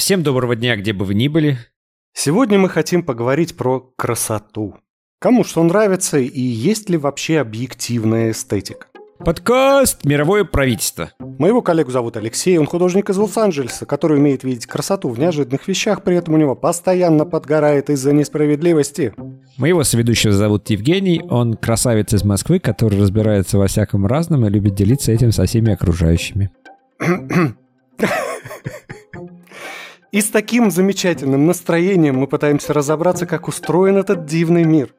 Всем доброго дня, где бы вы ни были. Сегодня мы хотим поговорить про красоту. Кому что нравится и есть ли вообще объективная эстетика. Подкаст «Мировое правительство». Моего коллегу зовут Алексей, он художник из Лос-Анджелеса, который умеет видеть красоту в неожиданных вещах, при этом у него постоянно подгорает из-за несправедливости. Моего соведущего зовут Евгений, он красавец из Москвы, который разбирается во всяком разном и любит делиться этим со всеми окружающими. И с таким замечательным настроением мы пытаемся разобраться, как устроен этот дивный мир.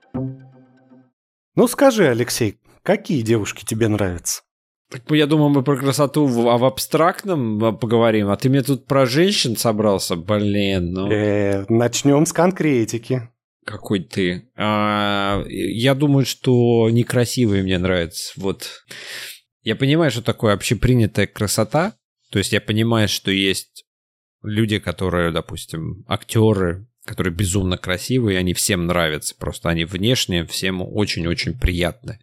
Ну скажи, Алексей, какие девушки тебе нравятся? Так я думал, мы про красоту в, а в абстрактном поговорим, а ты мне тут про женщин собрался, блин. Ну... Э, начнем с конкретики. Какой ты? А, я думаю, что некрасивые мне нравятся. Вот. Я понимаю, что такое общепринятая красота. То есть я понимаю, что есть люди, которые, допустим, актеры, которые безумно красивые, они всем нравятся, просто они внешне всем очень-очень приятны.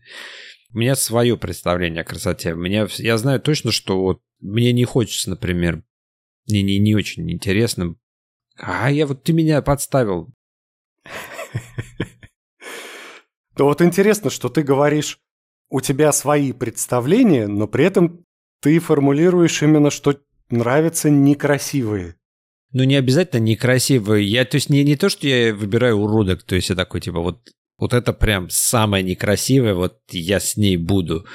У меня свое представление о красоте. Меня, я знаю точно, что вот мне не хочется, например, мне не, не очень интересно. А я вот ты меня подставил. То вот интересно, что ты говоришь, у тебя свои представления, но при этом ты формулируешь именно, что нравятся некрасивые. Ну, не обязательно некрасивые. Я, то есть, не, не то, что я выбираю уродок, то есть, я такой, типа, вот, вот это прям самое некрасивое, вот я с ней буду.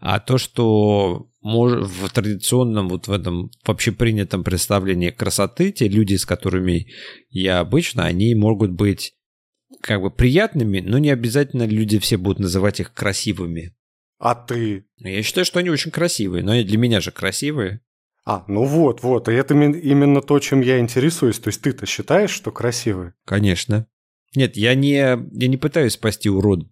А то, что в традиционном, вот в этом вообще принятом представлении красоты, те люди, с которыми я обычно, они могут быть как бы приятными, но не обязательно люди все будут называть их красивыми. А ты? Я считаю, что они очень красивые, но для меня же красивые. А, ну вот, вот, и это именно то, чем я интересуюсь. То есть ты-то считаешь, что красивые? Конечно. Нет, я не, я не пытаюсь спасти урод,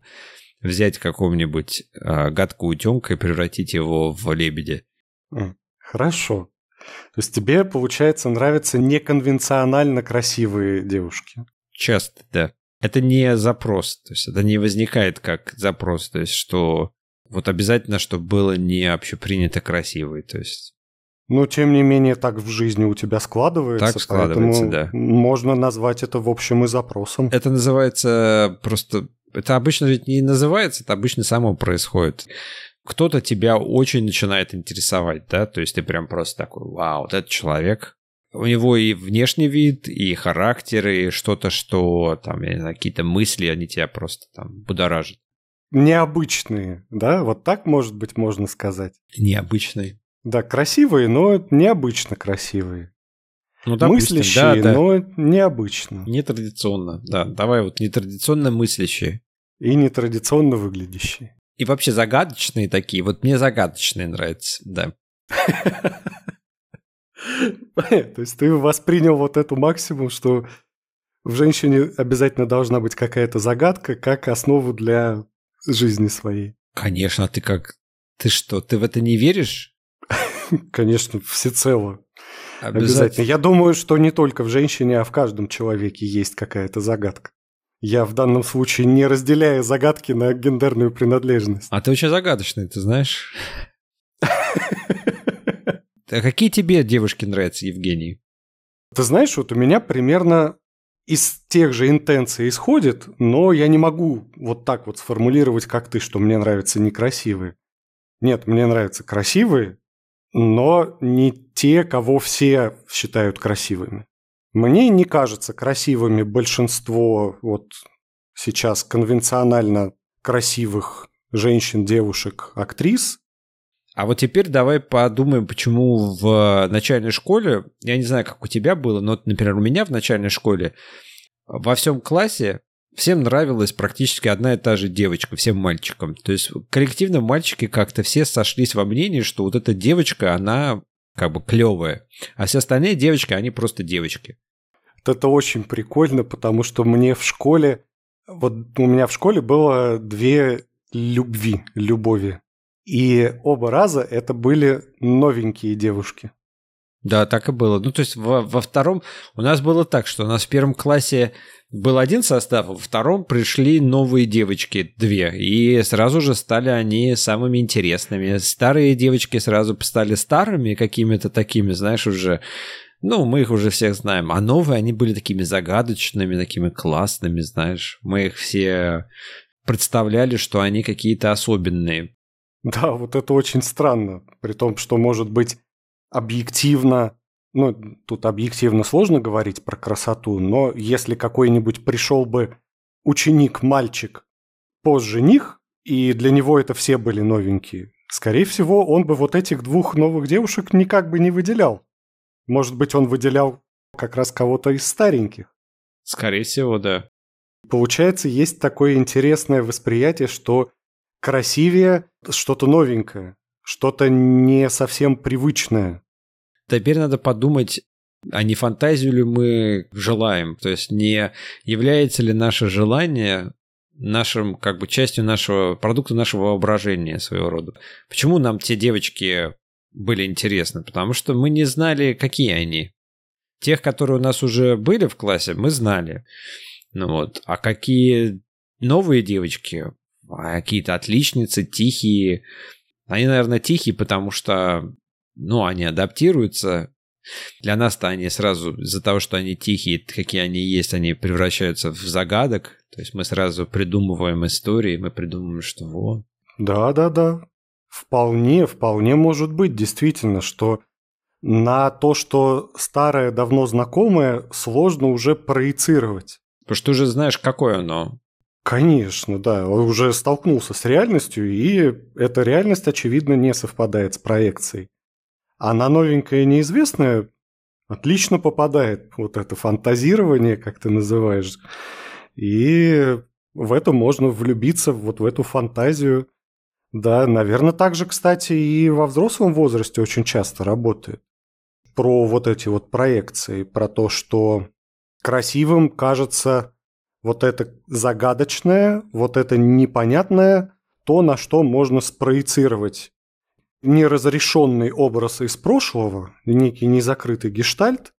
взять какого-нибудь а, гадкого утенка и превратить его в лебедя. Хорошо. То есть тебе, получается, нравятся неконвенционально красивые девушки? Часто, да. Это не запрос, то есть это не возникает как запрос, то есть что вот обязательно, чтобы было не общепринято красивый. То есть но, тем не менее, так в жизни у тебя складывается. Так складывается, да. Можно назвать это, в общем, и запросом. Это называется просто... Это обычно ведь не называется, это обычно само происходит. Кто-то тебя очень начинает интересовать, да, то есть ты прям просто такой, вау, вот этот человек, у него и внешний вид, и характер, и что-то, что там, я не знаю, какие-то мысли, они тебя просто там будоражат необычные, да? Вот так, может быть, можно сказать. Необычные. Да, красивые, но необычно красивые. Ну, допустим, мыслящие, да, да. но необычно. Нетрадиционно, да. Давай вот нетрадиционно мыслящие. И нетрадиционно выглядящие. И вообще загадочные такие. Вот мне загадочные нравятся, да. То есть ты воспринял вот эту максимум, что в женщине обязательно должна быть какая-то загадка, как основу для жизни своей. Конечно, а ты как? Ты что, ты в это не веришь? Конечно, всецело. Обязательно. Обязательно. Я думаю, что не только в женщине, а в каждом человеке есть какая-то загадка. Я в данном случае не разделяю загадки на гендерную принадлежность. А ты очень загадочный, ты знаешь. А какие тебе девушки нравятся, Евгений? Ты знаешь, вот у меня примерно из тех же интенций исходит, но я не могу вот так вот сформулировать, как ты, что мне нравятся некрасивые. Нет, мне нравятся красивые, но не те, кого все считают красивыми. Мне не кажется красивыми большинство вот сейчас конвенционально красивых женщин, девушек, актрис. А вот теперь давай подумаем, почему в начальной школе, я не знаю, как у тебя было, но, например, у меня в начальной школе во всем классе всем нравилась практически одна и та же девочка, всем мальчикам. То есть коллективно мальчики как-то все сошлись во мнении, что вот эта девочка, она как бы клевая, а все остальные девочки, они просто девочки. Это очень прикольно, потому что мне в школе, вот у меня в школе было две любви, любови. И оба раза это были новенькие девушки. Да, так и было. Ну, то есть во, во втором у нас было так, что у нас в первом классе был один состав, во втором пришли новые девочки, две, и сразу же стали они самыми интересными. Старые девочки сразу стали старыми какими-то такими, знаешь, уже Ну, мы их уже всех знаем. А новые, они были такими загадочными, такими классными, знаешь. Мы их все представляли, что они какие-то особенные. Да, вот это очень странно. При том, что, может быть, объективно, ну, тут объективно сложно говорить про красоту, но если какой-нибудь пришел бы ученик-мальчик позже них, и для него это все были новенькие, скорее всего, он бы вот этих двух новых девушек никак бы не выделял. Может быть, он выделял как раз кого-то из стареньких. Скорее всего, да. Получается, есть такое интересное восприятие, что красивее что-то новенькое, что-то не совсем привычное. Теперь надо подумать, а не фантазию ли мы желаем? То есть не является ли наше желание нашим, как бы, частью нашего продукта нашего воображения своего рода? Почему нам те девочки были интересны? Потому что мы не знали, какие они. Тех, которые у нас уже были в классе, мы знали. Ну вот. А какие новые девочки, а какие-то отличницы, тихие. Они, наверное, тихие, потому что, ну, они адаптируются. Для нас-то они сразу, из-за того, что они тихие, какие они есть, они превращаются в загадок. То есть мы сразу придумываем истории, мы придумываем, что вот. Да, да, да. Вполне, вполне может быть, действительно, что на то, что старое, давно знакомое, сложно уже проецировать. Потому что ты уже знаешь, какое оно. Конечно, да. Он уже столкнулся с реальностью, и эта реальность, очевидно, не совпадает с проекцией. А на новенькое неизвестное отлично попадает вот это фантазирование, как ты называешь. И в это можно влюбиться, вот в эту фантазию. Да, наверное, так же, кстати, и во взрослом возрасте очень часто работает. Про вот эти вот проекции, про то, что красивым кажется вот это загадочное, вот это непонятное, то, на что можно спроецировать неразрешенный образ из прошлого, некий незакрытый гештальт,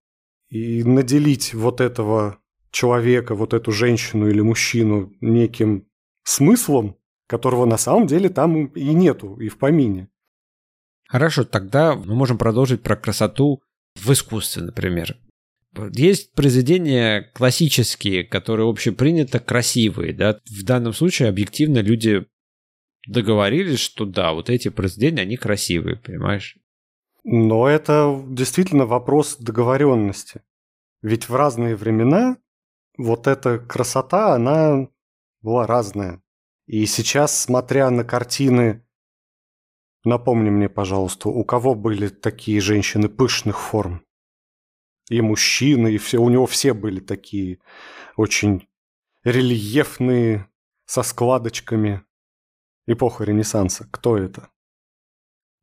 и наделить вот этого человека, вот эту женщину или мужчину неким смыслом, которого на самом деле там и нету, и в помине. Хорошо, тогда мы можем продолжить про красоту в искусстве, например. Есть произведения классические, которые общепринято красивые, да. В данном случае объективно люди договорились, что да, вот эти произведения, они красивые, понимаешь? Но это действительно вопрос договоренности. Ведь в разные времена вот эта красота, она была разная. И сейчас, смотря на картины, напомни мне, пожалуйста, у кого были такие женщины пышных форм? И мужчины, и все, у него все были такие очень рельефные, со складочками. Эпоха Ренессанса. Кто это?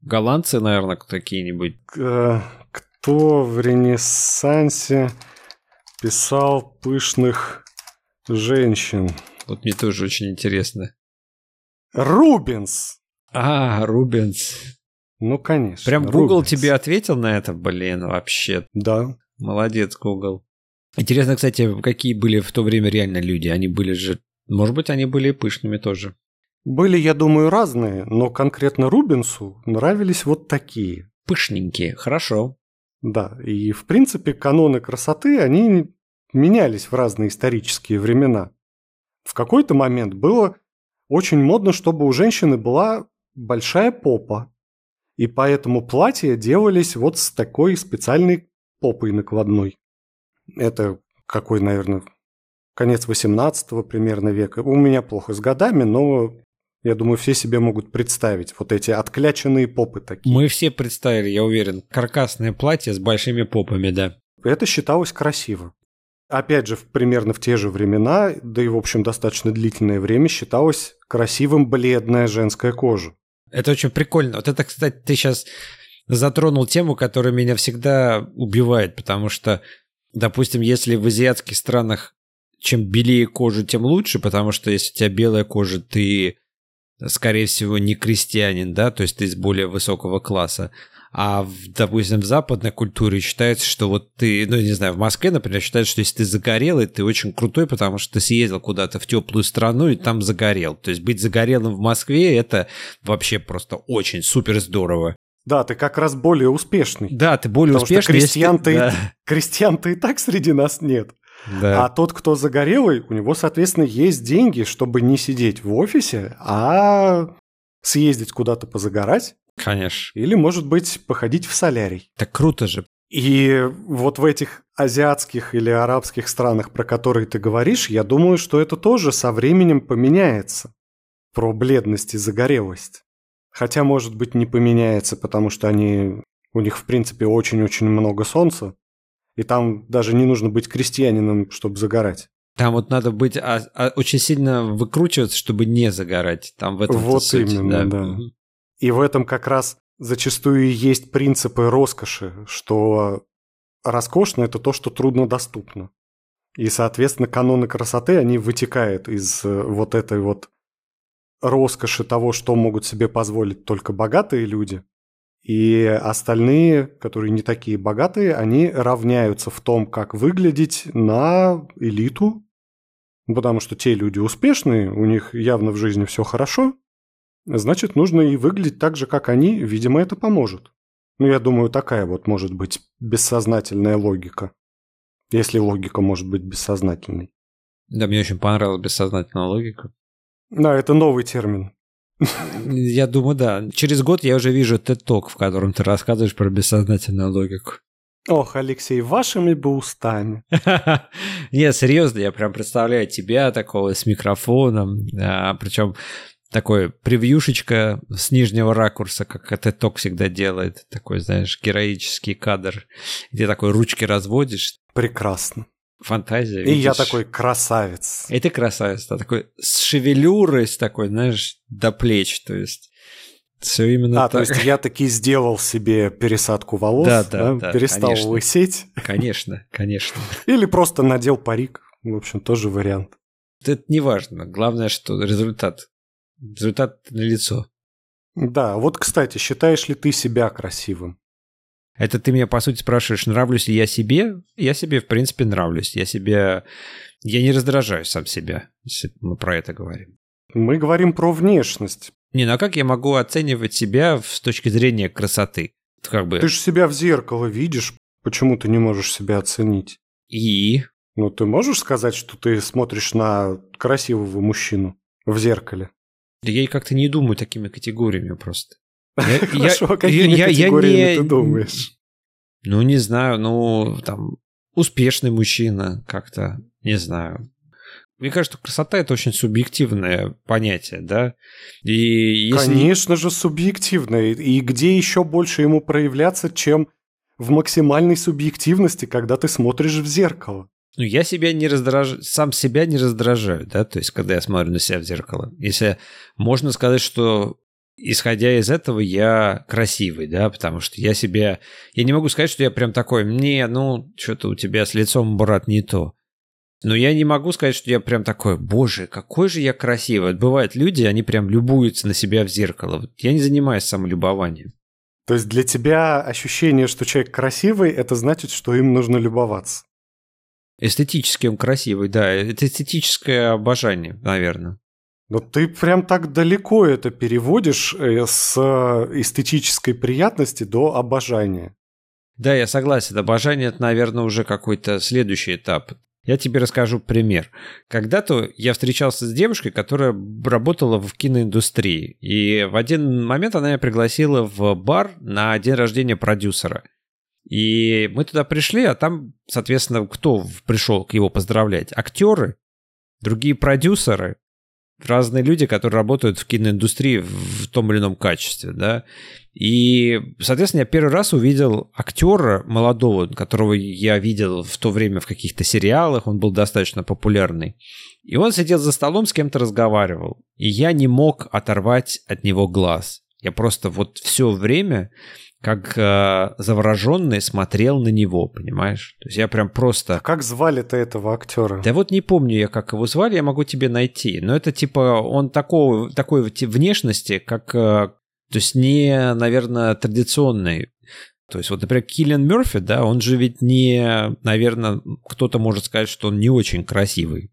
Голландцы, наверное, какие-нибудь. Кто в Ренессансе писал пышных женщин? Вот мне тоже очень интересно. Рубенс! А, Рубенс. Ну, конечно. Прям Google Рубенс. тебе ответил на это, блин, вообще. Да. Молодец, Google. Интересно, кстати, какие были в то время реально люди. Они были же... Может быть, они были пышными тоже. Были, я думаю, разные, но конкретно Рубенсу нравились вот такие. Пышненькие, хорошо. Да, и в принципе каноны красоты, они менялись в разные исторические времена. В какой-то момент было очень модно, чтобы у женщины была большая попа. И поэтому платья делались вот с такой специальной попой накладной. Это какой, наверное, конец 18 примерно века. У меня плохо с годами, но я думаю, все себе могут представить вот эти откляченные попы такие. Мы все представили, я уверен. Каркасное платье с большими попами, да. Это считалось красиво. Опять же, примерно в те же времена, да и, в общем, достаточно длительное время считалось красивым бледная женская кожа. Это очень прикольно. Вот это, кстати, ты сейчас затронул тему, которая меня всегда убивает, потому что, допустим, если в азиатских странах чем белее кожа, тем лучше, потому что если у тебя белая кожа, ты скорее всего, не крестьянин, да, то есть ты из более высокого класса. А, в, допустим, в западной культуре считается, что вот ты, ну, не знаю, в Москве, например, считается, что если ты загорелый, ты очень крутой, потому что ты съездил куда-то в теплую страну и там загорел. То есть быть загорелым в Москве – это вообще просто очень супер здорово. Да, ты как раз более успешный. Да, ты более Потому успешный. что крестьян-то, если- и- да. крестьян-то и так среди нас нет. Да. А тот, кто загорелый, у него, соответственно, есть деньги, чтобы не сидеть в офисе, а съездить куда-то позагорать Конечно. или, может быть, походить в солярий. Так круто же. И вот в этих азиатских или арабских странах, про которые ты говоришь, я думаю, что это тоже со временем поменяется. Про бледность и загорелость. Хотя, может быть, не поменяется, потому что они, у них, в принципе, очень-очень много солнца. И там даже не нужно быть крестьянином, чтобы загорать. Там вот надо быть а- а- очень сильно выкручиваться, чтобы не загорать. Там в этом Вот суть, именно, да. Мгм. И в этом как раз зачастую и есть принципы роскоши, что роскошно – это то, что трудно доступно. И, соответственно, каноны красоты, они вытекают из э, вот этой вот роскоши того, что могут себе позволить только богатые люди. И остальные, которые не такие богатые, они равняются в том, как выглядеть на элиту, потому что те люди успешные, у них явно в жизни все хорошо, значит, нужно и выглядеть так же, как они, видимо, это поможет. Ну, я думаю, такая вот может быть бессознательная логика. Если логика может быть бессознательной. Да, мне очень понравилась бессознательная логика. Да, это новый термин. Я думаю, да. Через год я уже вижу TED-ток, в котором ты рассказываешь про бессознательную логику. Ох, Алексей, вашими бы устами. Нет, серьезно, я прям представляю тебя такого с микрофоном, причем такой превьюшечка с нижнего ракурса, как это ток всегда делает, такой, знаешь, героический кадр, где такой ручки разводишь, Прекрасно. Фантазия. И я видишь. такой красавец. И ты красавец, да, такой с шевелюрой, с такой, знаешь, до плеч, то есть все именно А, то так. есть я таки сделал себе пересадку волос, Да, да, да, перестал конечно. лысеть, Конечно, конечно. или просто надел парик. В общем, тоже вариант. Это не важно. Главное, что результат. Результат на лицо. Да, вот, кстати, считаешь ли ты себя красивым? Это ты меня, по сути, спрашиваешь, нравлюсь ли я себе? Я себе, в принципе, нравлюсь. Я себе... Я не раздражаю сам себя, если мы про это говорим. Мы говорим про внешность. Не, ну а как я могу оценивать себя с точки зрения красоты? Как бы... Ты же себя в зеркало видишь, почему ты не можешь себя оценить? И... Ну, ты можешь сказать, что ты смотришь на красивого мужчину в зеркале? Да я и как-то не думаю такими категориями просто. Я- Хорошо, я- какими я- я категориями не- ты думаешь? Ну, не знаю, ну, там, успешный мужчина как-то, не знаю. Мне кажется, красота – это очень субъективное понятие, да? И если... Конечно же, субъективно. И- И где еще больше ему проявляться, чем в максимальной субъективности, когда ты смотришь в зеркало? Ну, я себя не раздражаю, сам себя не раздражаю, да, то есть, когда я смотрю на себя в зеркало. Если можно сказать, что исходя из этого я красивый, да, потому что я себя... Я не могу сказать, что я прям такой, не, ну, что-то у тебя с лицом, брат, не то. Но я не могу сказать, что я прям такой, боже, какой же я красивый. Вот бывают люди, они прям любуются на себя в зеркало. Вот я не занимаюсь самолюбованием. То есть для тебя ощущение, что человек красивый, это значит, что им нужно любоваться. Эстетически он красивый, да, это эстетическое обожание, наверное. Но ты прям так далеко это переводишь э, с эстетической приятности до обожания. Да, я согласен. Обожание это, наверное, уже какой-то следующий этап. Я тебе расскажу пример. Когда-то я встречался с девушкой, которая работала в киноиндустрии. И в один момент она меня пригласила в бар на день рождения продюсера. И мы туда пришли, а там, соответственно, кто пришел к его поздравлять? Актеры, другие продюсеры, разные люди, которые работают в киноиндустрии в том или ином качестве, да. И, соответственно, я первый раз увидел актера молодого, которого я видел в то время в каких-то сериалах, он был достаточно популярный. И он сидел за столом, с кем-то разговаривал. И я не мог оторвать от него глаз. Я просто вот все время как э, завороженный смотрел на него, понимаешь? То есть я прям просто... А как звали-то этого актера? Да вот не помню я, как его звали, я могу тебе найти. Но это типа он такого, такой ти- внешности, как... э, То есть не, наверное, традиционный. То есть вот, например, Киллиан Мерфи, да, он же ведь не... Наверное, кто-то может сказать, что он не очень красивый.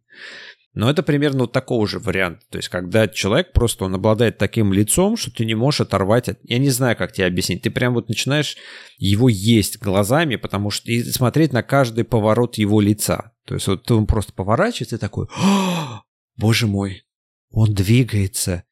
Но это примерно вот такого же варианта. То есть, когда человек просто, он обладает таким лицом, что ты не можешь оторвать от... Я не знаю, как тебе объяснить. Ты прям вот начинаешь его есть глазами, потому что... И смотреть на каждый поворот его лица. То есть, вот он просто поворачивается и такой... Боже мой, он двигается.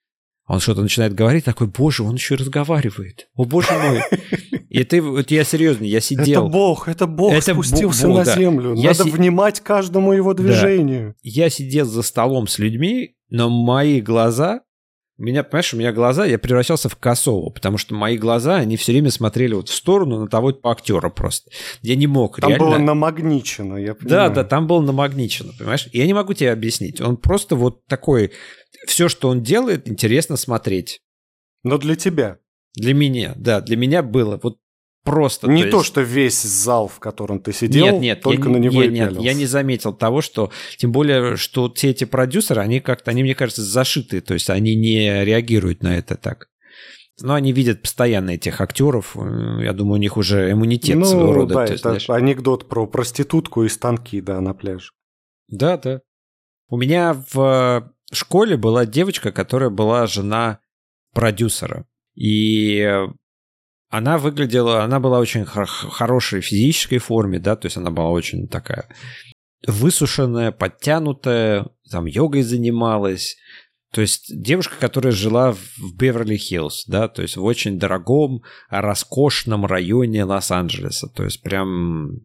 Он что-то начинает говорить, такой, боже, он еще разговаривает. О, боже мой. И ты, вот я серьезно, я сидел. Это Бог, это Бог это спустился бог, на да. землю. Я Надо си... внимать каждому его движению. Да. Я сидел за столом с людьми, но мои глаза меня, понимаешь, у меня глаза, я превращался в косого, потому что мои глаза, они все время смотрели вот в сторону на того актера просто. Я не мог там реально... было намагничено, я понимаю. Да, да, там было намагничено, понимаешь? Я не могу тебе объяснить. Он просто вот такой... Все, что он делает, интересно смотреть. Но для тебя. Для меня, да, для меня было. Вот Просто. Не то, то, что весь зал, в котором ты сидел, нет, нет, только я, на него нет, и нет, я не заметил того, что, тем более, что все эти продюсеры, они как-то, они, мне кажется, зашиты, то есть они не реагируют на это так. Но они видят постоянно этих актеров, э, я думаю, у них уже иммунитет ну, своего рода. да, есть, это знаешь... анекдот про проститутку и станки, да, на пляже. Да, да. У меня в школе была девочка, которая была жена продюсера. И она выглядела, она была очень хор- хорошей физической форме, да, то есть она была очень такая высушенная, подтянутая, там йогой занималась. То есть девушка, которая жила в Беверли-Хиллз, да, то есть в очень дорогом, роскошном районе Лос-Анджелеса. То есть прям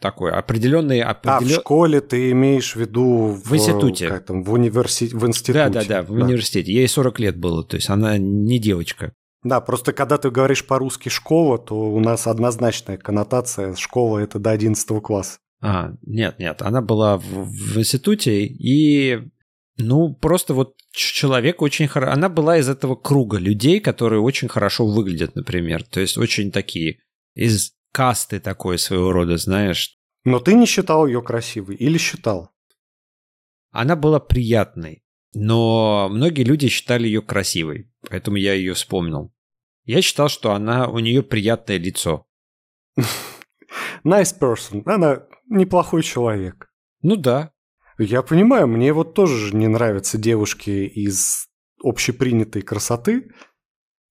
такой определенный... Определен... А в школе ты имеешь в виду... В, в институте. Как там, в, универси... в институте. Да-да-да, в да. университете. Ей 40 лет было, то есть она не девочка. Да, просто когда ты говоришь по-русски «школа», то у нас однозначная коннотация «школа» — это до 11 класса. А, нет, нет, она была в, в институте, и, ну, просто вот человек очень хорошо... Она была из этого круга людей, которые очень хорошо выглядят, например. То есть очень такие, из касты такой своего рода, знаешь. Но ты не считал ее красивой или считал? Она была приятной, но многие люди считали ее красивой, поэтому я ее вспомнил. Я считал, что она, у нее приятное лицо. Nice person. Она неплохой человек. Ну да. Я понимаю, мне вот тоже не нравятся девушки из общепринятой красоты.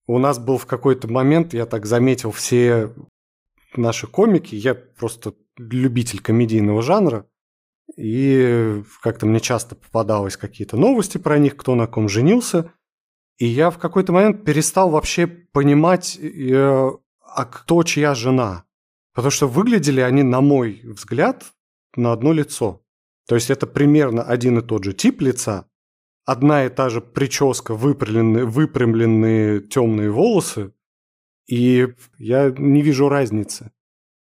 У нас был в какой-то момент, я так заметил, все наши комики, я просто любитель комедийного жанра, и как-то мне часто попадалось какие-то новости про них, кто на ком женился – и я в какой-то момент перестал вообще понимать, э, а кто чья жена. Потому что выглядели они, на мой взгляд, на одно лицо. То есть это примерно один и тот же тип лица, одна и та же прическа, выпрямленные, выпрямленные темные волосы, и я не вижу разницы.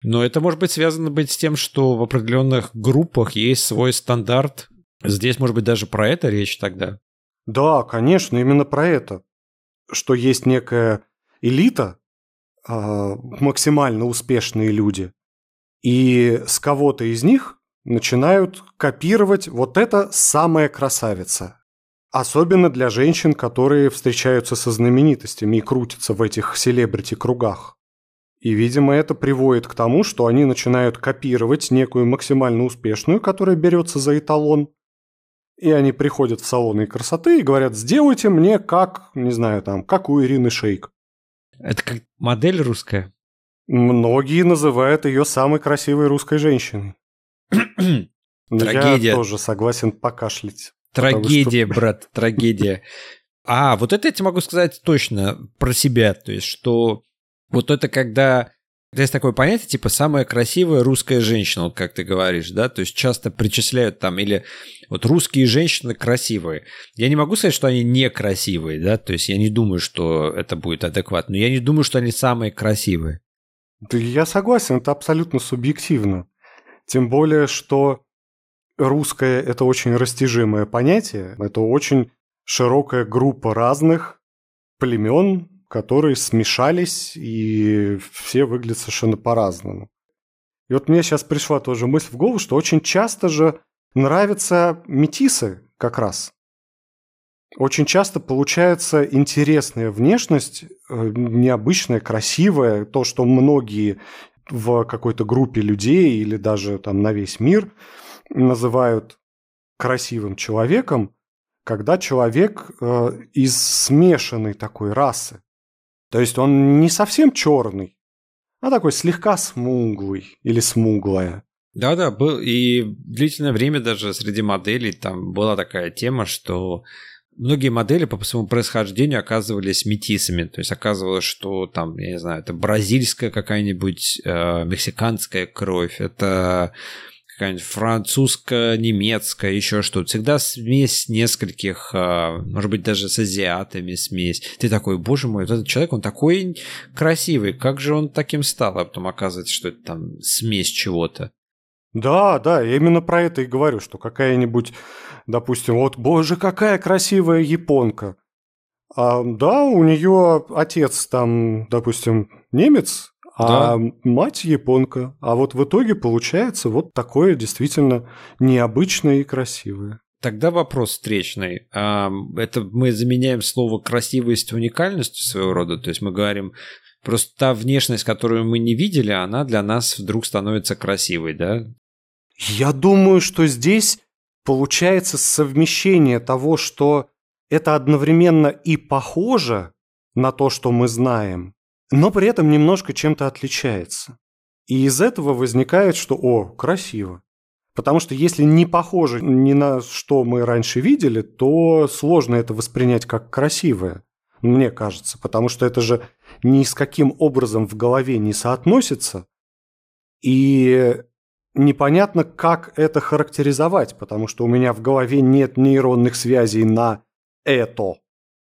Но это может быть связано быть с тем, что в определенных группах есть свой стандарт. Здесь, может быть, даже про это речь тогда. Да, конечно, именно про это. Что есть некая элита, а, максимально успешные люди, и с кого-то из них начинают копировать вот это самая красавица. Особенно для женщин, которые встречаются со знаменитостями и крутятся в этих селебрити-кругах. И, видимо, это приводит к тому, что они начинают копировать некую максимально успешную, которая берется за эталон, и они приходят в салоны красоты и говорят, сделайте мне как, не знаю, там, как у Ирины Шейк. Это как модель русская? Многие называют ее самой красивой русской женщиной. Трагедия. Я тоже согласен покашлять. Трагедия, что... брат, трагедия. А, вот это я тебе могу сказать точно про себя. То есть, что вот это когда есть такое понятие, типа, самая красивая русская женщина, вот как ты говоришь, да, то есть часто причисляют там, или вот русские женщины красивые. Я не могу сказать, что они некрасивые, да, то есть я не думаю, что это будет адекватно, но я не думаю, что они самые красивые. Да я согласен, это абсолютно субъективно. Тем более, что русское – это очень растяжимое понятие, это очень широкая группа разных племен, которые смешались, и все выглядят совершенно по-разному. И вот мне сейчас пришла тоже мысль в голову, что очень часто же нравятся метисы как раз. Очень часто получается интересная внешность, э, необычная, красивая, то, что многие в какой-то группе людей или даже там на весь мир называют красивым человеком, когда человек э, из смешанной такой расы. То есть он не совсем черный, а такой слегка смуглый или смуглая. Да-да, был и длительное время даже среди моделей там была такая тема, что многие модели по своему происхождению оказывались метисами. То есть оказывалось, что там, я не знаю, это бразильская какая-нибудь, э, мексиканская кровь, это какая-нибудь французская, немецкая, еще что-то. Всегда смесь нескольких, э, может быть, даже с азиатами смесь. Ты такой, боже мой, вот этот человек, он такой красивый, как же он таким стал? А потом оказывается, что это там смесь чего-то. Да, да, я именно про это и говорю, что какая-нибудь, допустим, вот, боже, какая красивая японка. А, да, у нее отец там, допустим, немец, а да. мать японка. А вот в итоге получается вот такое действительно необычное и красивое. Тогда вопрос встречный. Это мы заменяем слово красивость уникальностью своего рода. То есть мы говорим, просто та внешность, которую мы не видели, она для нас вдруг становится красивой, да? Я думаю, что здесь получается совмещение того, что это одновременно и похоже на то, что мы знаем, но при этом немножко чем-то отличается. И из этого возникает, что «О, красиво». Потому что если не похоже ни на что мы раньше видели, то сложно это воспринять как красивое, мне кажется. Потому что это же ни с каким образом в голове не соотносится. И непонятно, как это характеризовать, потому что у меня в голове нет нейронных связей на это.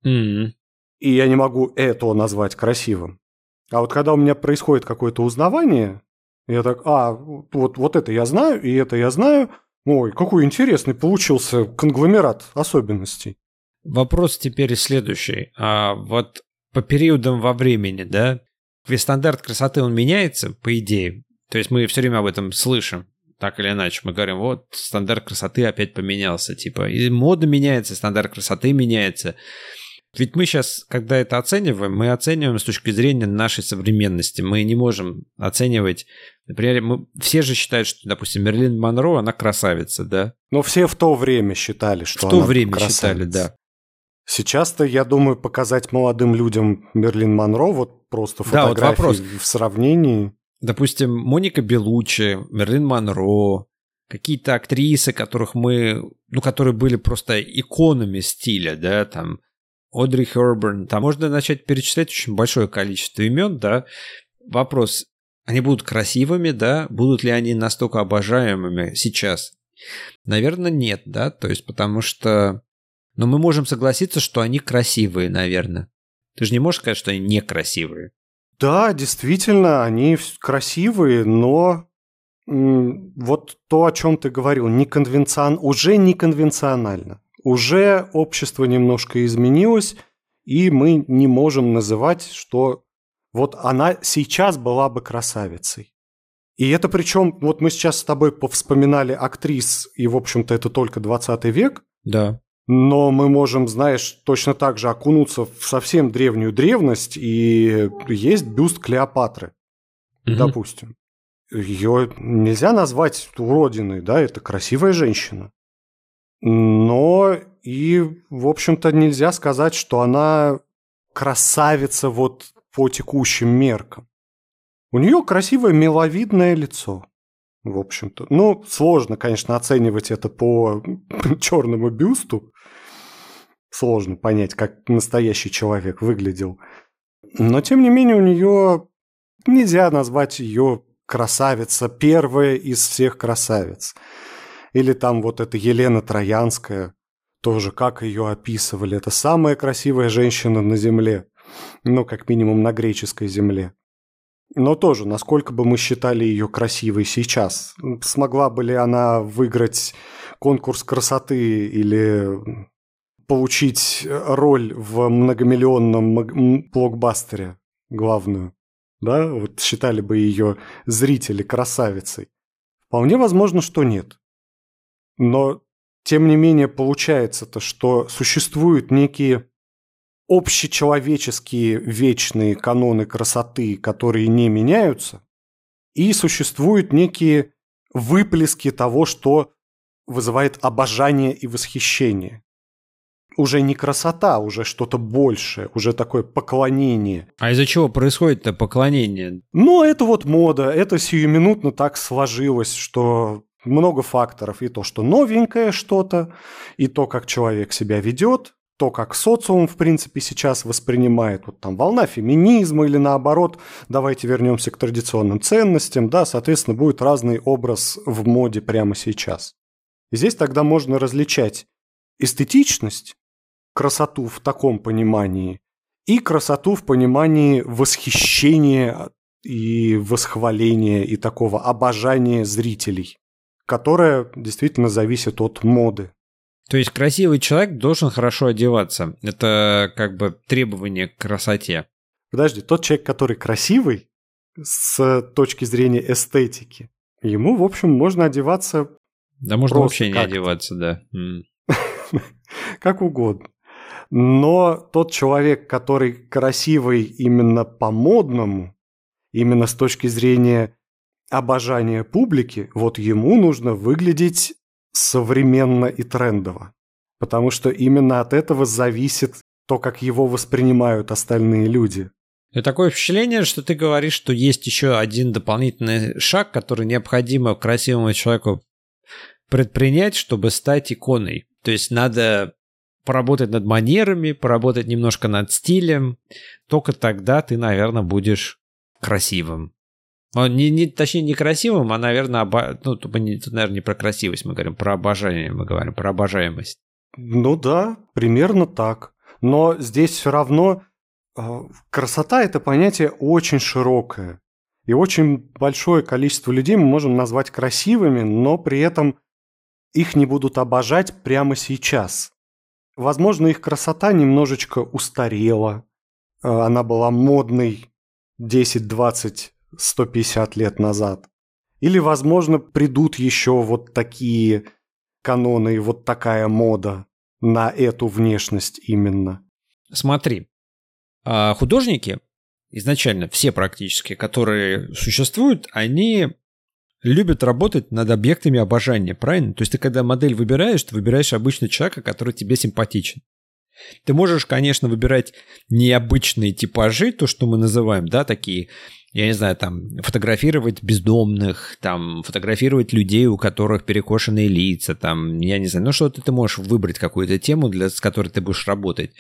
Mm-hmm. И я не могу это назвать красивым. А вот когда у меня происходит какое-то узнавание, я так, а, вот, вот это я знаю, и это я знаю. Ой, какой интересный получился конгломерат особенностей. Вопрос теперь следующий. А вот по периодам во времени, да, ведь стандарт красоты, он меняется, по идее. То есть мы все время об этом слышим, так или иначе. Мы говорим, вот стандарт красоты опять поменялся, типа, и мода меняется, стандарт красоты меняется. Ведь мы сейчас, когда это оцениваем, мы оцениваем с точки зрения нашей современности. Мы не можем оценивать... Например, мы, все же считают, что, допустим, Мерлин Монро, она красавица, да? Но все в то время считали, что В то она время красавица. считали, да. Сейчас-то, я думаю, показать молодым людям Мерлин Монро, вот просто Да, вот фотографии вопрос. в сравнении. допустим, Моника Белуччи, Мерлин Монро, какие-то актрисы, которых мы, ну, которые были просто иконами стиля, да, там, Одри Херберн, там можно начать перечислять очень большое количество имен, да. Вопрос, они будут красивыми, да, будут ли они настолько обожаемыми сейчас? Наверное, нет, да, то есть потому что... Но мы можем согласиться, что они красивые, наверное. Ты же не можешь сказать, что они некрасивые. Да, действительно, они красивые, но вот то, о чем ты говорил, неконвенцион... уже неконвенционально. Уже общество немножко изменилось, и мы не можем называть, что вот она сейчас была бы красавицей. И это причем, вот мы сейчас с тобой повспоминали актрис, и, в общем-то, это только 20 век, Да. но мы можем, знаешь, точно так же окунуться в совсем древнюю древность, и есть бюст Клеопатры, Мгм. допустим. Ее нельзя назвать уродиной, да, это красивая женщина. Но и, в общем-то, нельзя сказать, что она красавица вот по текущим меркам. У нее красивое миловидное лицо. В общем-то. Ну, сложно, конечно, оценивать это по черному бюсту. Сложно понять, как настоящий человек выглядел. Но, тем не менее, у нее нельзя назвать ее красавица, первая из всех красавиц. Или там вот эта Елена Троянская, тоже как ее описывали. Это самая красивая женщина на Земле. Ну, как минимум на греческой земле. Но тоже, насколько бы мы считали ее красивой сейчас? Смогла бы ли она выиграть конкурс красоты или получить роль в многомиллионном блокбастере главную? Да, вот считали бы ее зрители красавицей. Вполне возможно, что нет. Но, тем не менее, получается-то, что существуют некие общечеловеческие вечные каноны красоты, которые не меняются, и существуют некие выплески того, что вызывает обожание и восхищение. Уже не красота, уже что-то большее, уже такое поклонение. А из-за чего происходит это поклонение? Ну, это вот мода, это сиюминутно так сложилось, что много факторов. И то, что новенькое что-то, и то, как человек себя ведет, то, как социум, в принципе, сейчас воспринимает. Вот там волна феминизма или наоборот, давайте вернемся к традиционным ценностям, да, соответственно, будет разный образ в моде прямо сейчас. И здесь тогда можно различать эстетичность, красоту в таком понимании, и красоту в понимании восхищения и восхваления и такого обожания зрителей, которое действительно зависит от моды. То есть красивый человек должен хорошо одеваться. Это как бы требование к красоте. Подожди, тот человек, который красивый с точки зрения эстетики, ему, в общем, можно одеваться Да можно вообще не одеваться, да. Как угодно. Но тот человек, который красивый именно по-модному, именно с точки зрения обожания публики, вот ему нужно выглядеть современно и трендово. Потому что именно от этого зависит то, как его воспринимают остальные люди. И такое впечатление, что ты говоришь, что есть еще один дополнительный шаг, который необходимо красивому человеку предпринять, чтобы стать иконой. То есть надо поработать над манерами, поработать немножко над стилем. Только тогда ты, наверное, будешь красивым. Он не, не, точнее, не красивым, а, наверное, оба... ну, тут, тут, наверное, не про красивость мы говорим, про обожание мы говорим, про обожаемость. Ну да, примерно так. Но здесь все равно э, красота – это понятие очень широкое. И очень большое количество людей мы можем назвать красивыми, но при этом их не будут обожать прямо сейчас. Возможно, их красота немножечко устарела. Э, она была модной 10-20 150 лет назад. Или, возможно, придут еще вот такие каноны и вот такая мода на эту внешность именно. Смотри, а художники, изначально все практически, которые существуют, они любят работать над объектами обожания, правильно? То есть ты когда модель выбираешь, ты выбираешь обычно человека, который тебе симпатичен. Ты можешь, конечно, выбирать необычные типажи, то, что мы называем, да, такие я не знаю, там, фотографировать бездомных, там, фотографировать людей, у которых перекошенные лица, там, я не знаю, ну что-то ты можешь выбрать какую-то тему, для, с которой ты будешь работать.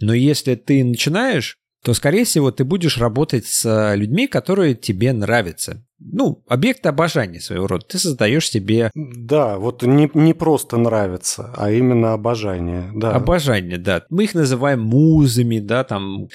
Но если ты начинаешь, то, скорее всего, ты будешь работать с людьми, которые тебе нравятся. Ну, объект обожания своего рода. Ты создаешь себе... Да, вот не, не просто нравится, а именно обожание, да. Обожание, да. Мы их называем музами, да, там...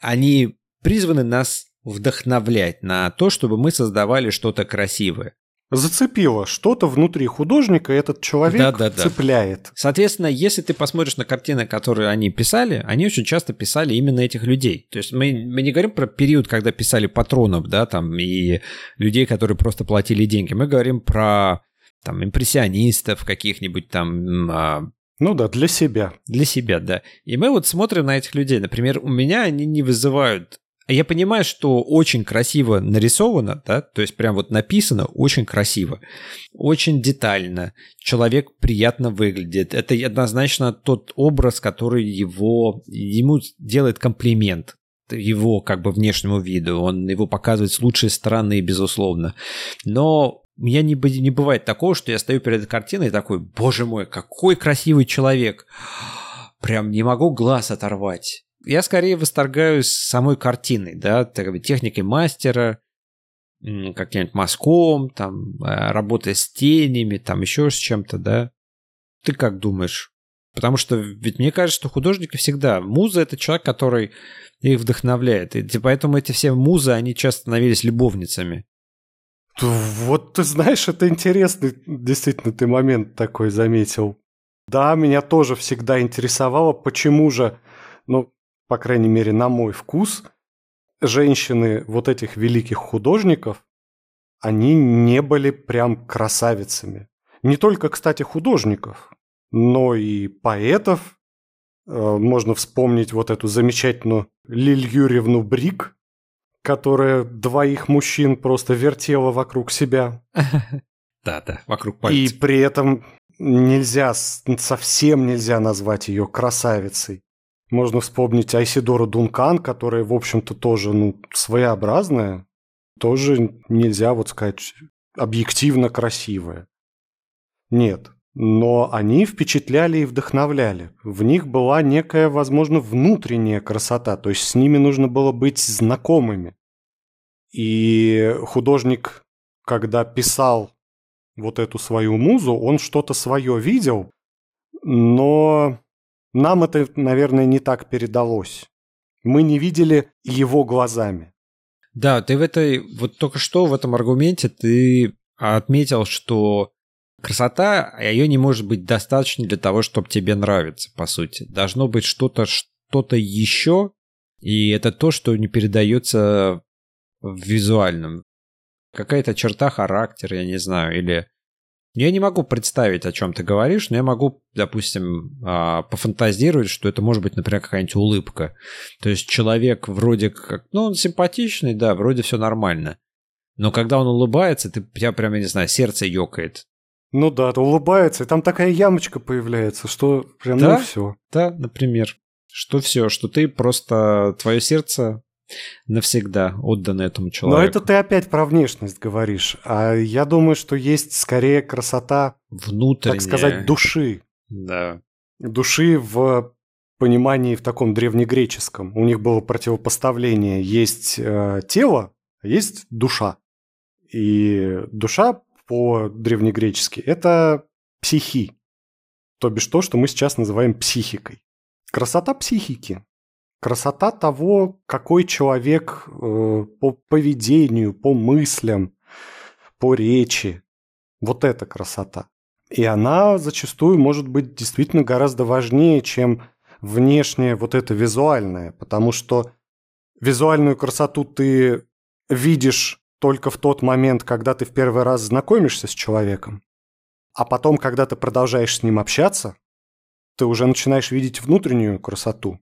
Они призваны нас вдохновлять на то, чтобы мы создавали что-то красивое. Зацепило что-то внутри художника, этот человек да, да, да. цепляет. Соответственно, если ты посмотришь на картины, которые они писали, они очень часто писали именно этих людей. То есть мы, мы не говорим про период, когда писали патронов, да, там, и людей, которые просто платили деньги. Мы говорим про там импрессионистов каких-нибудь там, а, ну да, для себя. Для себя, да. И мы вот смотрим на этих людей. Например, у меня они не вызывают я понимаю, что очень красиво нарисовано, да, то есть прям вот написано очень красиво, очень детально, человек приятно выглядит. Это однозначно тот образ, который его, ему делает комплимент его как бы внешнему виду, он его показывает с лучшей стороны, безусловно. Но у меня не, не бывает такого, что я стою перед картиной и такой, боже мой, какой красивый человек. Прям не могу глаз оторвать я скорее восторгаюсь самой картиной, да, техникой мастера, как-нибудь мазком, там, э, работой с тенями, там еще с чем-то, да. Ты как думаешь? Потому что ведь мне кажется, что художники всегда... Муза — это человек, который их вдохновляет. И поэтому эти все музы, они часто становились любовницами. Вот ты знаешь, это интересный действительно ты момент такой заметил. Да, меня тоже всегда интересовало, почему же, ну, по крайней мере, на мой вкус, женщины вот этих великих художников, они не были прям красавицами. Не только, кстати, художников, но и поэтов. Э, можно вспомнить вот эту замечательную Лиль Юрьевну Брик, которая двоих мужчин просто вертела вокруг себя. Да-да, вокруг пальца. И при этом нельзя, совсем нельзя назвать ее красавицей. Можно вспомнить Айсидору Дункан, которая, в общем-то, тоже ну, своеобразная. Тоже нельзя вот сказать объективно красивая. Нет, но они впечатляли и вдохновляли. В них была некая, возможно, внутренняя красота, то есть с ними нужно было быть знакомыми. И художник, когда писал вот эту свою музу, он что-то свое видел, но нам это, наверное, не так передалось. Мы не видели его глазами. Да, ты в этой, вот только что в этом аргументе ты отметил, что красота, ее не может быть достаточно для того, чтобы тебе нравиться, по сути. Должно быть что-то, что-то еще, и это то, что не передается в визуальном. Какая-то черта характера, я не знаю, или я не могу представить, о чем ты говоришь, но я могу, допустим, а, пофантазировать, что это может быть, например, какая-нибудь улыбка. То есть человек вроде как, ну, он симпатичный, да, вроде все нормально. Но когда он улыбается, ты, тебя прям, я не знаю, сердце ёкает. Ну да, улыбается, и там такая ямочка появляется, что прям, да? ну все. Да, например. Что все, что ты просто, твое сердце навсегда отданы этому человеку. Но это ты опять про внешность говоришь. А я думаю, что есть скорее красота, внутренняя, так сказать, души. Да. Души в понимании в таком древнегреческом. У них было противопоставление. Есть э, тело, а есть душа. И душа по-древнегречески – это психи. То бишь то, что мы сейчас называем психикой. Красота психики красота того, какой человек э, по поведению, по мыслям, по речи. Вот эта красота. И она зачастую может быть действительно гораздо важнее, чем внешнее вот это визуальное, потому что визуальную красоту ты видишь только в тот момент, когда ты в первый раз знакомишься с человеком, а потом, когда ты продолжаешь с ним общаться, ты уже начинаешь видеть внутреннюю красоту.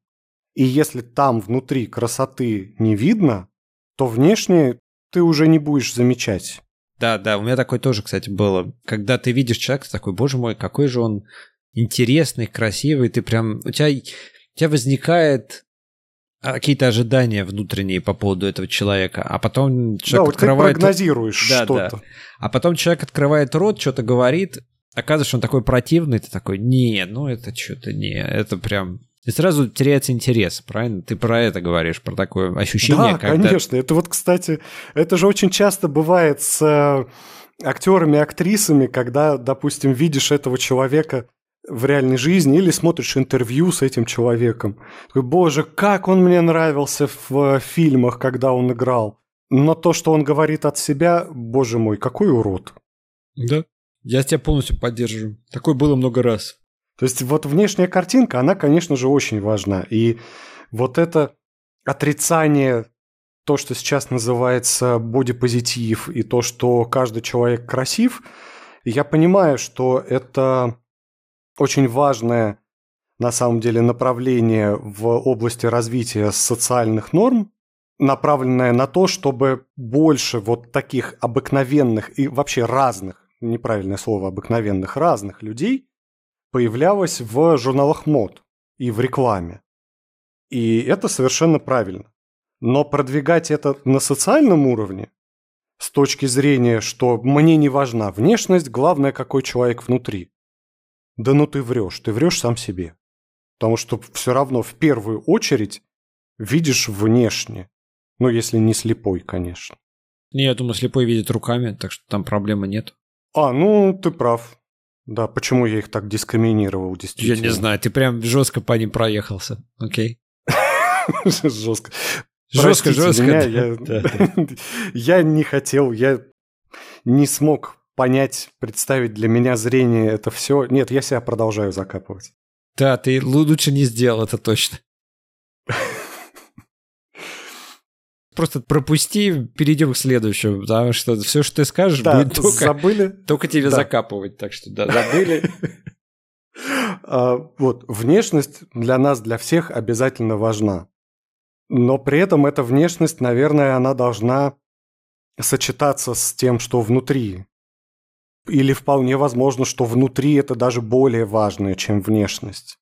И если там внутри красоты не видно, то внешне ты уже не будешь замечать. Да, да, у меня такое тоже, кстати, было. Когда ты видишь человека, такой, боже мой, какой же он интересный, красивый, ты прям, у тебя, у тебя возникает а, какие-то ожидания внутренние по поводу этого человека, а потом человек да, открывает... ты прогнозируешь да, что-то. Да. А потом человек открывает рот, что-то говорит, оказывается, он такой противный, ты такой, не, ну это что-то не, это прям и сразу теряется интерес, правильно? Ты про это говоришь, про такое ощущение, да, когда... конечно. Это вот, кстати, это же очень часто бывает с э, актерами, актрисами, когда, допустим, видишь этого человека в реальной жизни или смотришь интервью с этим человеком. Такой, боже, как он мне нравился в фильмах, когда он играл. Но то, что он говорит от себя, боже мой, какой урод. Да, я тебя полностью поддерживаю. Такое было много раз. То есть вот внешняя картинка, она, конечно же, очень важна. И вот это отрицание, то, что сейчас называется бодипозитив, и то, что каждый человек красив, я понимаю, что это очень важное на самом деле направление в области развития социальных норм, направленное на то, чтобы больше вот таких обыкновенных и вообще разных, неправильное слово, обыкновенных, разных людей появлялась в журналах мод и в рекламе. И это совершенно правильно. Но продвигать это на социальном уровне, с точки зрения, что мне не важна внешность, главное, какой человек внутри. Да ну ты врешь, ты врешь сам себе. Потому что все равно в первую очередь видишь внешне. Ну, если не слепой, конечно. Не, я думаю, слепой видит руками, так что там проблемы нет. А, ну, ты прав. Да, почему я их так дискриминировал, действительно? Я не знаю, ты прям жестко по ним проехался, окей? Жестко. Жестко, жестко. Я не хотел, я не смог понять, представить для меня зрение это все. Нет, я себя продолжаю закапывать. Да, ты лучше не сделал это точно. просто пропусти, перейдем к следующему, потому что все, что ты скажешь, да, будет только, забыли? только тебе да. закапывать. Так что да, забыли. А, вот, внешность для нас, для всех обязательно важна. Но при этом эта внешность, наверное, она должна сочетаться с тем, что внутри. Или вполне возможно, что внутри это даже более важное, чем внешность.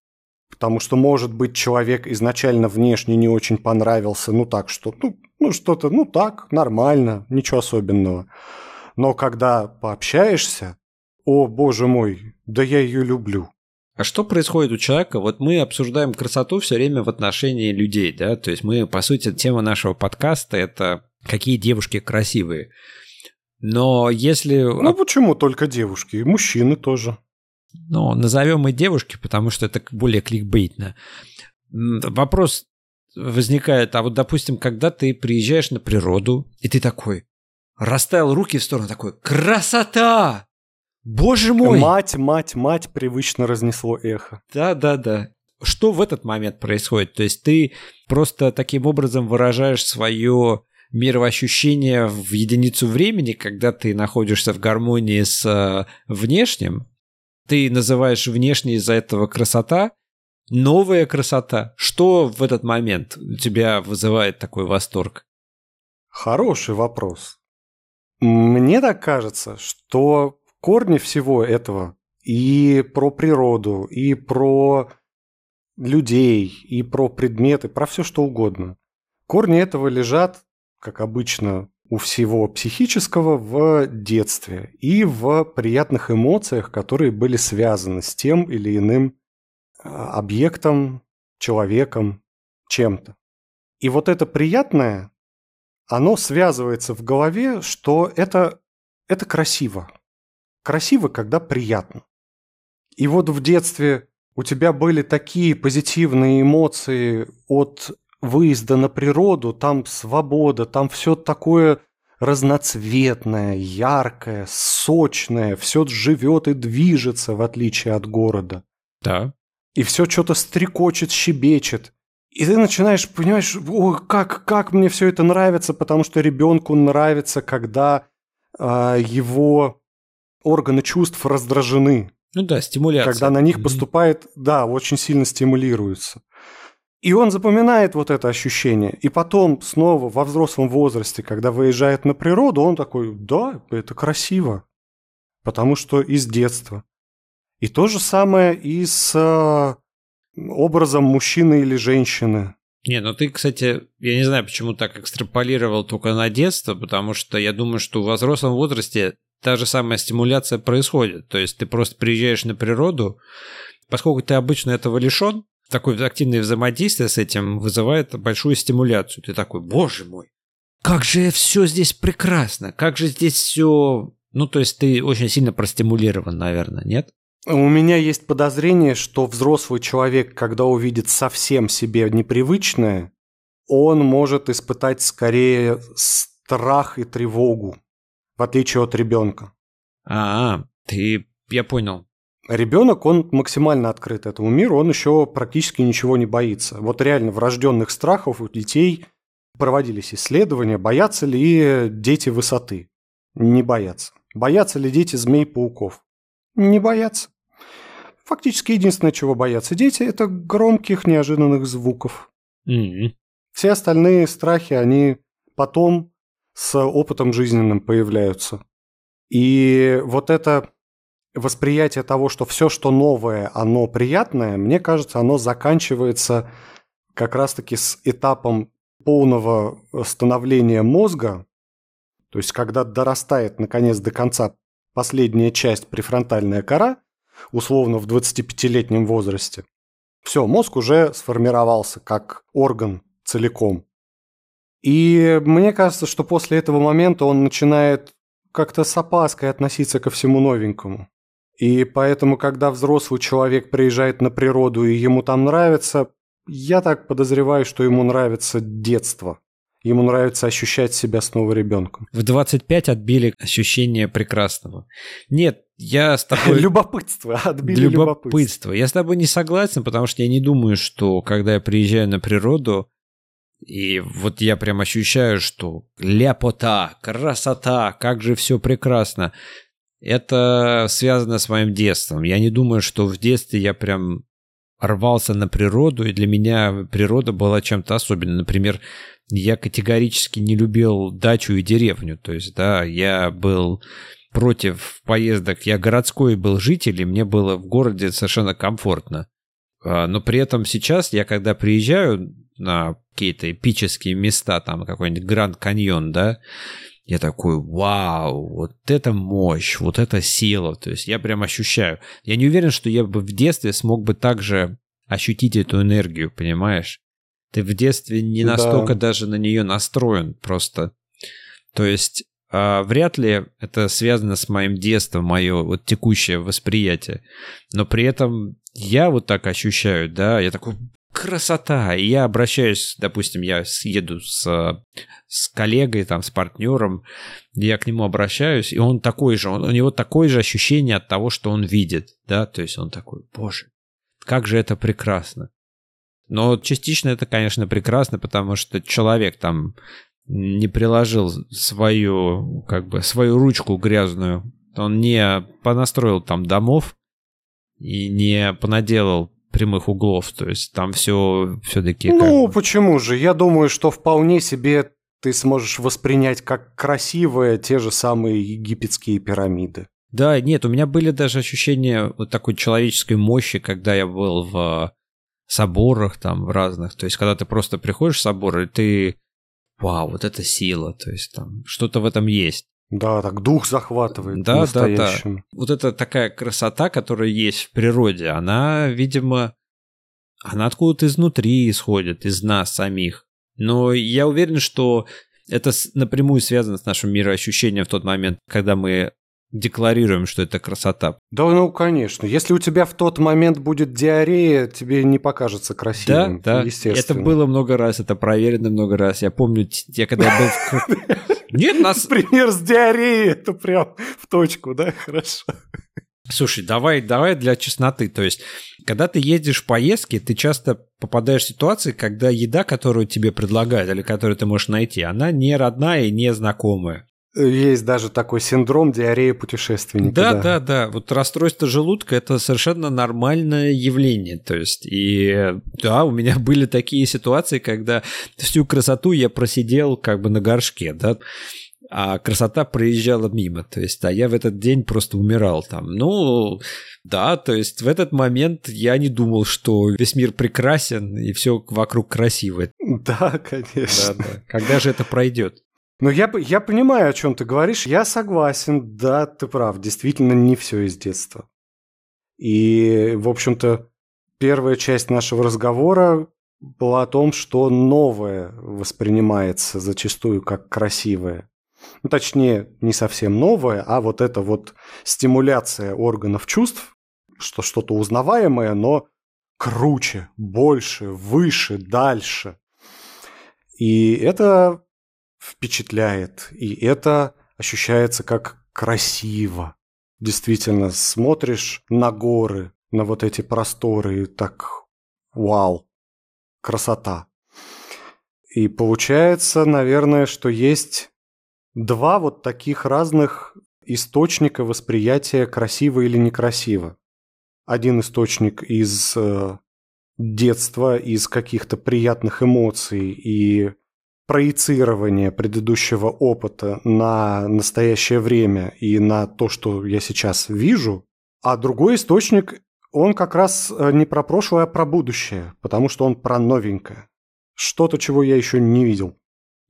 Потому что, может быть, человек изначально внешне не очень понравился, ну так что, ну, ну что-то, ну так, нормально, ничего особенного. Но когда пообщаешься, о, боже мой, да я ее люблю. А что происходит у человека? Вот мы обсуждаем красоту все время в отношении людей, да, то есть мы, по сути, тема нашего подкаста – это какие девушки красивые. Но если... Ну почему только девушки? И мужчины тоже. Ну, назовем и девушки, потому что это более кликбейтно. Вопрос возникает, а вот, допустим, когда ты приезжаешь на природу, и ты такой, расставил руки в сторону, такой, красота! Боже мой! Мать, мать, мать, привычно разнесло эхо. Да, да, да. Что в этот момент происходит? То есть ты просто таким образом выражаешь свое мировощущение в единицу времени, когда ты находишься в гармонии с э, внешним, ты называешь внешней из-за этого красота, новая красота. Что в этот момент у тебя вызывает такой восторг? Хороший вопрос. Мне так кажется, что корни всего этого и про природу, и про людей, и про предметы, про все что угодно. Корни этого лежат как обычно у всего психического в детстве и в приятных эмоциях, которые были связаны с тем или иным а, объектом, человеком, чем-то. И вот это приятное, оно связывается в голове, что это, это красиво. Красиво, когда приятно. И вот в детстве у тебя были такие позитивные эмоции от выезда на природу, там свобода, там все такое разноцветное, яркое, сочное, все живет и движется, в отличие от города. Да. И все что-то стрекочет, щебечет. И ты начинаешь, понимаешь, о, как, как мне все это нравится, потому что ребенку нравится, когда э, его органы чувств раздражены. Ну да, стимуляция. Когда на них поступает, да, очень сильно стимулируется. И он запоминает вот это ощущение. И потом снова во взрослом возрасте, когда выезжает на природу, он такой, да, это красиво. Потому что из детства. И то же самое и с э, образом мужчины или женщины. Не, ну ты, кстати, я не знаю, почему так экстраполировал только на детство, потому что я думаю, что в взрослом возрасте та же самая стимуляция происходит. То есть ты просто приезжаешь на природу, поскольку ты обычно этого лишен, такое активное взаимодействие с этим вызывает большую стимуляцию. Ты такой, боже мой, как же все здесь прекрасно, как же здесь все... Ну, то есть ты очень сильно простимулирован, наверное, нет? У меня есть подозрение, что взрослый человек, когда увидит совсем себе непривычное, он может испытать скорее страх и тревогу, в отличие от ребенка. А, ты, я понял. Ребенок, он максимально открыт этому миру, он еще практически ничего не боится. Вот реально врожденных страхов у детей проводились исследования, боятся ли дети высоты. Не боятся. Боятся ли дети змей-пауков? Не боятся. Фактически единственное, чего боятся дети, это громких неожиданных звуков. Mm-hmm. Все остальные страхи, они потом с опытом жизненным появляются. И вот это восприятие того, что все, что новое, оно приятное, мне кажется, оно заканчивается как раз-таки с этапом полного становления мозга, то есть когда дорастает наконец до конца последняя часть префронтальная кора, условно в 25-летнем возрасте, все, мозг уже сформировался как орган целиком. И мне кажется, что после этого момента он начинает как-то с опаской относиться ко всему новенькому. И поэтому, когда взрослый человек приезжает на природу и ему там нравится, я так подозреваю, что ему нравится детство. Ему нравится ощущать себя снова ребенком. В 25 отбили ощущение прекрасного. Нет, я с тобой... Любопытство, отбили любопытство. любопытство. Я с тобой не согласен, потому что я не думаю, что когда я приезжаю на природу, и вот я прям ощущаю, что ляпота, красота, как же все прекрасно это связано с моим детством. Я не думаю, что в детстве я прям рвался на природу, и для меня природа была чем-то особенным. Например, я категорически не любил дачу и деревню. То есть, да, я был против поездок. Я городской был житель, и мне было в городе совершенно комфортно. А, но при этом сейчас я, когда приезжаю на какие-то эпические места, там какой-нибудь Гранд Каньон, да, я такой, вау, вот это мощь, вот это сила. То есть я прям ощущаю. Я не уверен, что я бы в детстве смог бы также ощутить эту энергию, понимаешь? Ты в детстве не настолько да. даже на нее настроен просто. То есть э, вряд ли это связано с моим детством, мое вот текущее восприятие. Но при этом я вот так ощущаю, да, я такой, красота. И я обращаюсь, допустим, я еду с, с коллегой, там, с партнером, я к нему обращаюсь, и он такой же, он, у него такое же ощущение от того, что он видит, да, то есть он такой, боже, как же это прекрасно. Но частично это, конечно, прекрасно, потому что человек там не приложил свою, как бы, свою ручку грязную. Он не понастроил там домов и не понаделал прямых углов. То есть там все все-таки... Ну, как... почему же? Я думаю, что вполне себе ты сможешь воспринять как красивые те же самые египетские пирамиды. Да, нет, у меня были даже ощущения вот такой человеческой мощи, когда я был в соборах там в разных. То есть, когда ты просто приходишь в собор, и ты... Вау, вот это сила. То есть, там что-то в этом есть. Да, так дух захватывает. Да, да, да. Вот это такая красота, которая есть в природе, она, видимо, она откуда-то изнутри исходит, из нас самих. Но я уверен, что это напрямую связано с нашим мироощущением в тот момент, когда мы декларируем, что это красота. Да, ну, конечно. Если у тебя в тот момент будет диарея, тебе не покажется красивым. Да, да. Естественно. Это было много раз, это проверено много раз. Я помню, я когда был в... Нет, нас... Пример с диареей, это прям в точку, да? Хорошо. Слушай, давай, давай для чесноты. То есть, когда ты едешь в поездки, ты часто попадаешь в ситуации, когда еда, которую тебе предлагают или которую ты можешь найти, она не родная и не знакомая. Есть даже такой синдром диареи путешественника. Да, да, да, да. Вот расстройство желудка это совершенно нормальное явление. То есть, и да, у меня были такие ситуации, когда всю красоту я просидел как бы на горшке, да, а красота проезжала мимо. То есть, а я в этот день просто умирал там. Ну, да, то есть в этот момент я не думал, что весь мир прекрасен и все вокруг красивое. Да, конечно. Да, да. Когда же это пройдет? Ну, я, я понимаю, о чем ты говоришь. Я согласен, да, ты прав. Действительно, не все из детства. И, в общем-то, первая часть нашего разговора была о том, что новое воспринимается зачастую как красивое. Ну, точнее, не совсем новое, а вот эта вот стимуляция органов чувств, что что-то узнаваемое, но круче, больше, выше, дальше. И это впечатляет, и это ощущается как красиво. Действительно, смотришь на горы, на вот эти просторы, и так вау, красота. И получается, наверное, что есть два вот таких разных источника восприятия красиво или некрасиво. Один источник из э, детства, из каких-то приятных эмоций и проецирование предыдущего опыта на настоящее время и на то, что я сейчас вижу, а другой источник, он как раз э, не про прошлое, а про будущее, потому что он про новенькое. Что-то, чего я еще не видел.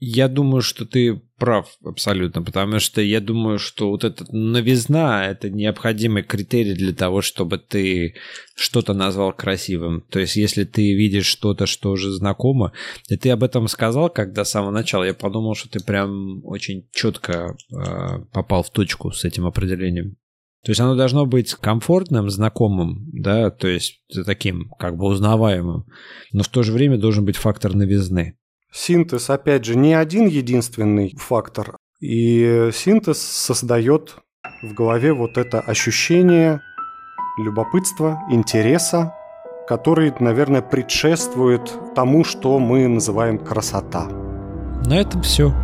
Я думаю, что ты прав абсолютно, потому что я думаю, что вот эта новизна – это необходимый критерий для того, чтобы ты что-то назвал красивым. То есть, если ты видишь что-то, что уже знакомо, и ты об этом сказал, когда с самого начала, я подумал, что ты прям очень четко э, попал в точку с этим определением. То есть оно должно быть комфортным, знакомым, да, то есть таким как бы узнаваемым, но в то же время должен быть фактор новизны. Синтез, опять же, не один единственный фактор. И синтез создает в голове вот это ощущение любопытства, интереса, который, наверное, предшествует тому, что мы называем красота. На этом все.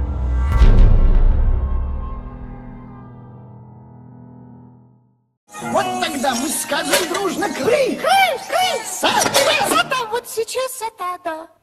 Вот тогда мы скажем дружно кры! Кры! Кры! Красота! Вот сейчас это да!